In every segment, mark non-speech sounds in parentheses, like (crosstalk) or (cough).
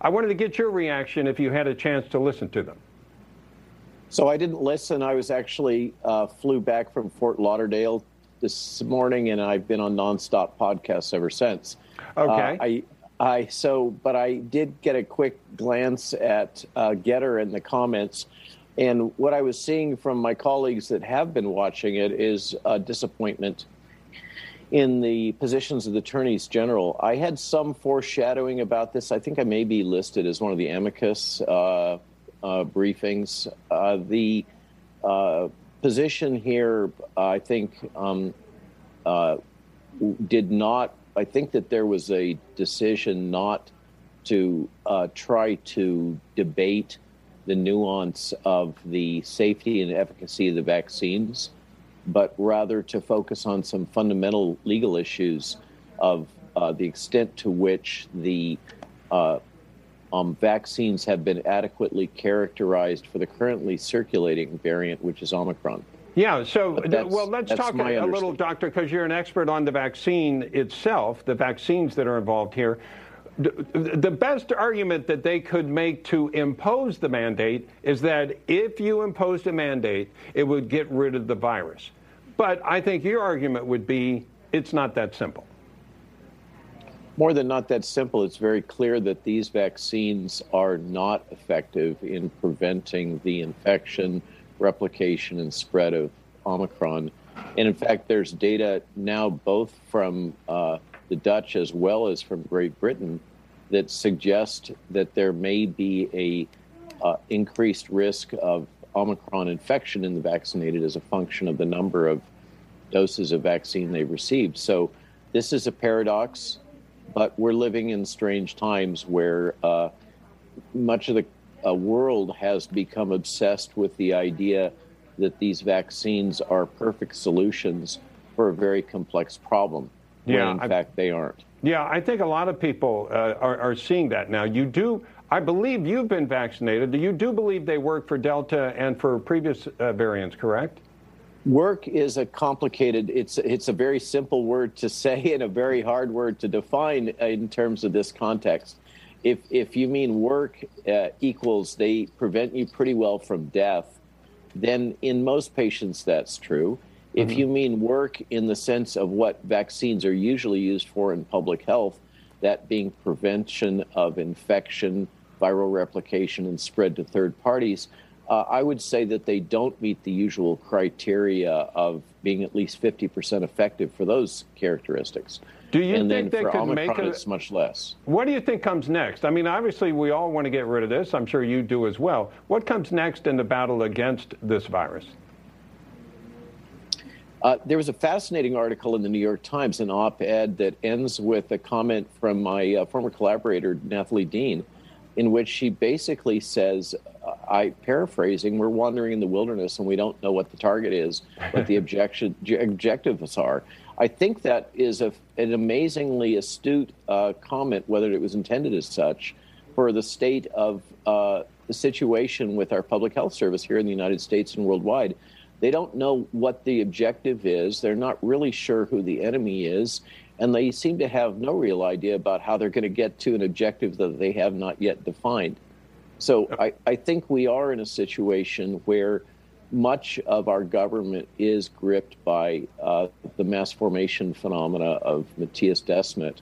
I wanted to get your reaction if you had a chance to listen to them. So I didn't listen. I was actually uh, flew back from Fort Lauderdale this morning, and I've been on nonstop podcasts ever since. Okay. Uh, I, I so, but I did get a quick glance at uh, Gettr and the comments, and what I was seeing from my colleagues that have been watching it is a disappointment in the positions of the attorneys general. I had some foreshadowing about this. I think I may be listed as one of the amicus uh, uh, briefings. Uh, the uh, position here, I think, um, uh, did not. I think that there was a decision not to uh, try to debate the nuance of the safety and efficacy of the vaccines but rather to focus on some fundamental legal issues of uh, the extent to which the uh, um, vaccines have been adequately characterized for the currently circulating variant, which is Omicron. Yeah, so well, let's talk a, a little, doctor, because you're an expert on the vaccine itself, the vaccines that are involved here. The best argument that they could make to impose the mandate is that if you imposed a mandate, it would get rid of the virus. But I think your argument would be it's not that simple. More than not that simple, it's very clear that these vaccines are not effective in preventing the infection, replication, and spread of Omicron. And in fact, there's data now both from uh, the Dutch as well as from Great Britain that suggest that there may be a uh, increased risk of Omicron infection in the vaccinated as a function of the number of doses of vaccine they've received. So this is a paradox, but we're living in strange times where uh, much of the uh, world has become obsessed with the idea that these vaccines are perfect solutions for a very complex problem. Yeah, in I, fact, they aren't. Yeah, I think a lot of people uh, are, are seeing that now. You do I believe you've been vaccinated. You do believe they work for Delta and for previous uh, variants, correct? Work is a complicated. It's it's a very simple word to say and a very hard word to define in terms of this context. If if you mean work uh, equals they prevent you pretty well from death, then in most patients that's true. If mm-hmm. you mean work in the sense of what vaccines are usually used for in public health, that being prevention of infection, viral replication, and spread to third parties, uh, I would say that they don't meet the usual criteria of being at least 50% effective for those characteristics. Do you and think they could Omicron, make it? It's much less. What do you think comes next? I mean, obviously, we all want to get rid of this. I'm sure you do as well. What comes next in the battle against this virus? Uh, there was a fascinating article in the New York Times, an op ed that ends with a comment from my uh, former collaborator, Natalie Dean, in which she basically says, uh, I paraphrasing, we're wandering in the wilderness and we don't know what the target is, what the (laughs) objection, objectives are. I think that is a, an amazingly astute uh, comment, whether it was intended as such, for the state of uh, the situation with our public health service here in the United States and worldwide. They don't know what the objective is. They're not really sure who the enemy is. And they seem to have no real idea about how they're going to get to an objective that they have not yet defined. So I, I think we are in a situation where much of our government is gripped by uh, the mass formation phenomena of Mattias Desmet.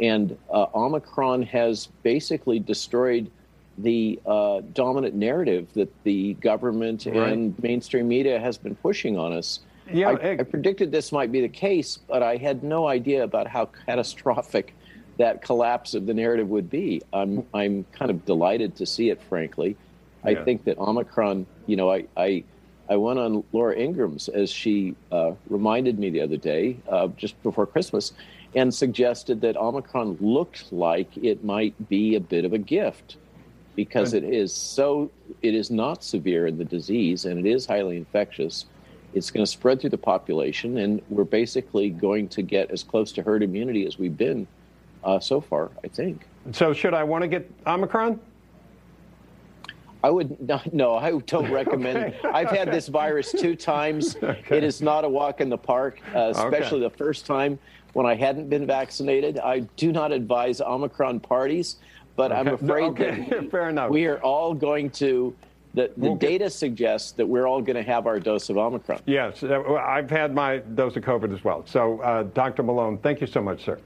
And uh, Omicron has basically destroyed the uh, dominant narrative that the government right. and mainstream media has been pushing on us. Yeah, I, I, predicted this might be the case, but I had no idea about how catastrophic that collapse of the narrative would be. I'm I'm kind of delighted to see it. Frankly, yeah. I think that Omicron. You know, I I, I went on Laura Ingraham's as she uh, reminded me the other day, uh, just before Christmas, and suggested that Omicron looked like it might be a bit of a gift because it is so it is not severe in the disease and it is highly infectious. It's going to spread through the population, and we're basically going to get as close to herd immunity as we've been uh, so far. I think. So, should I want to get Omicron? I would (laughs) not. No, I don't (laughs) recommend. okay. I've had this virus two times. (laughs) Okay. It is not a walk in the park, uh, especially okay. the first time when I hadn't been vaccinated. I do not advise Omicron parties, but I'm afraid that (laughs) Fair enough. we are all going to. The, the we'll data get... suggests that we're all going to have our dose of Omicron. Yes, uh, I've had my dose of COVID as well. So, uh, Dr. Malone, thank you so much, sir.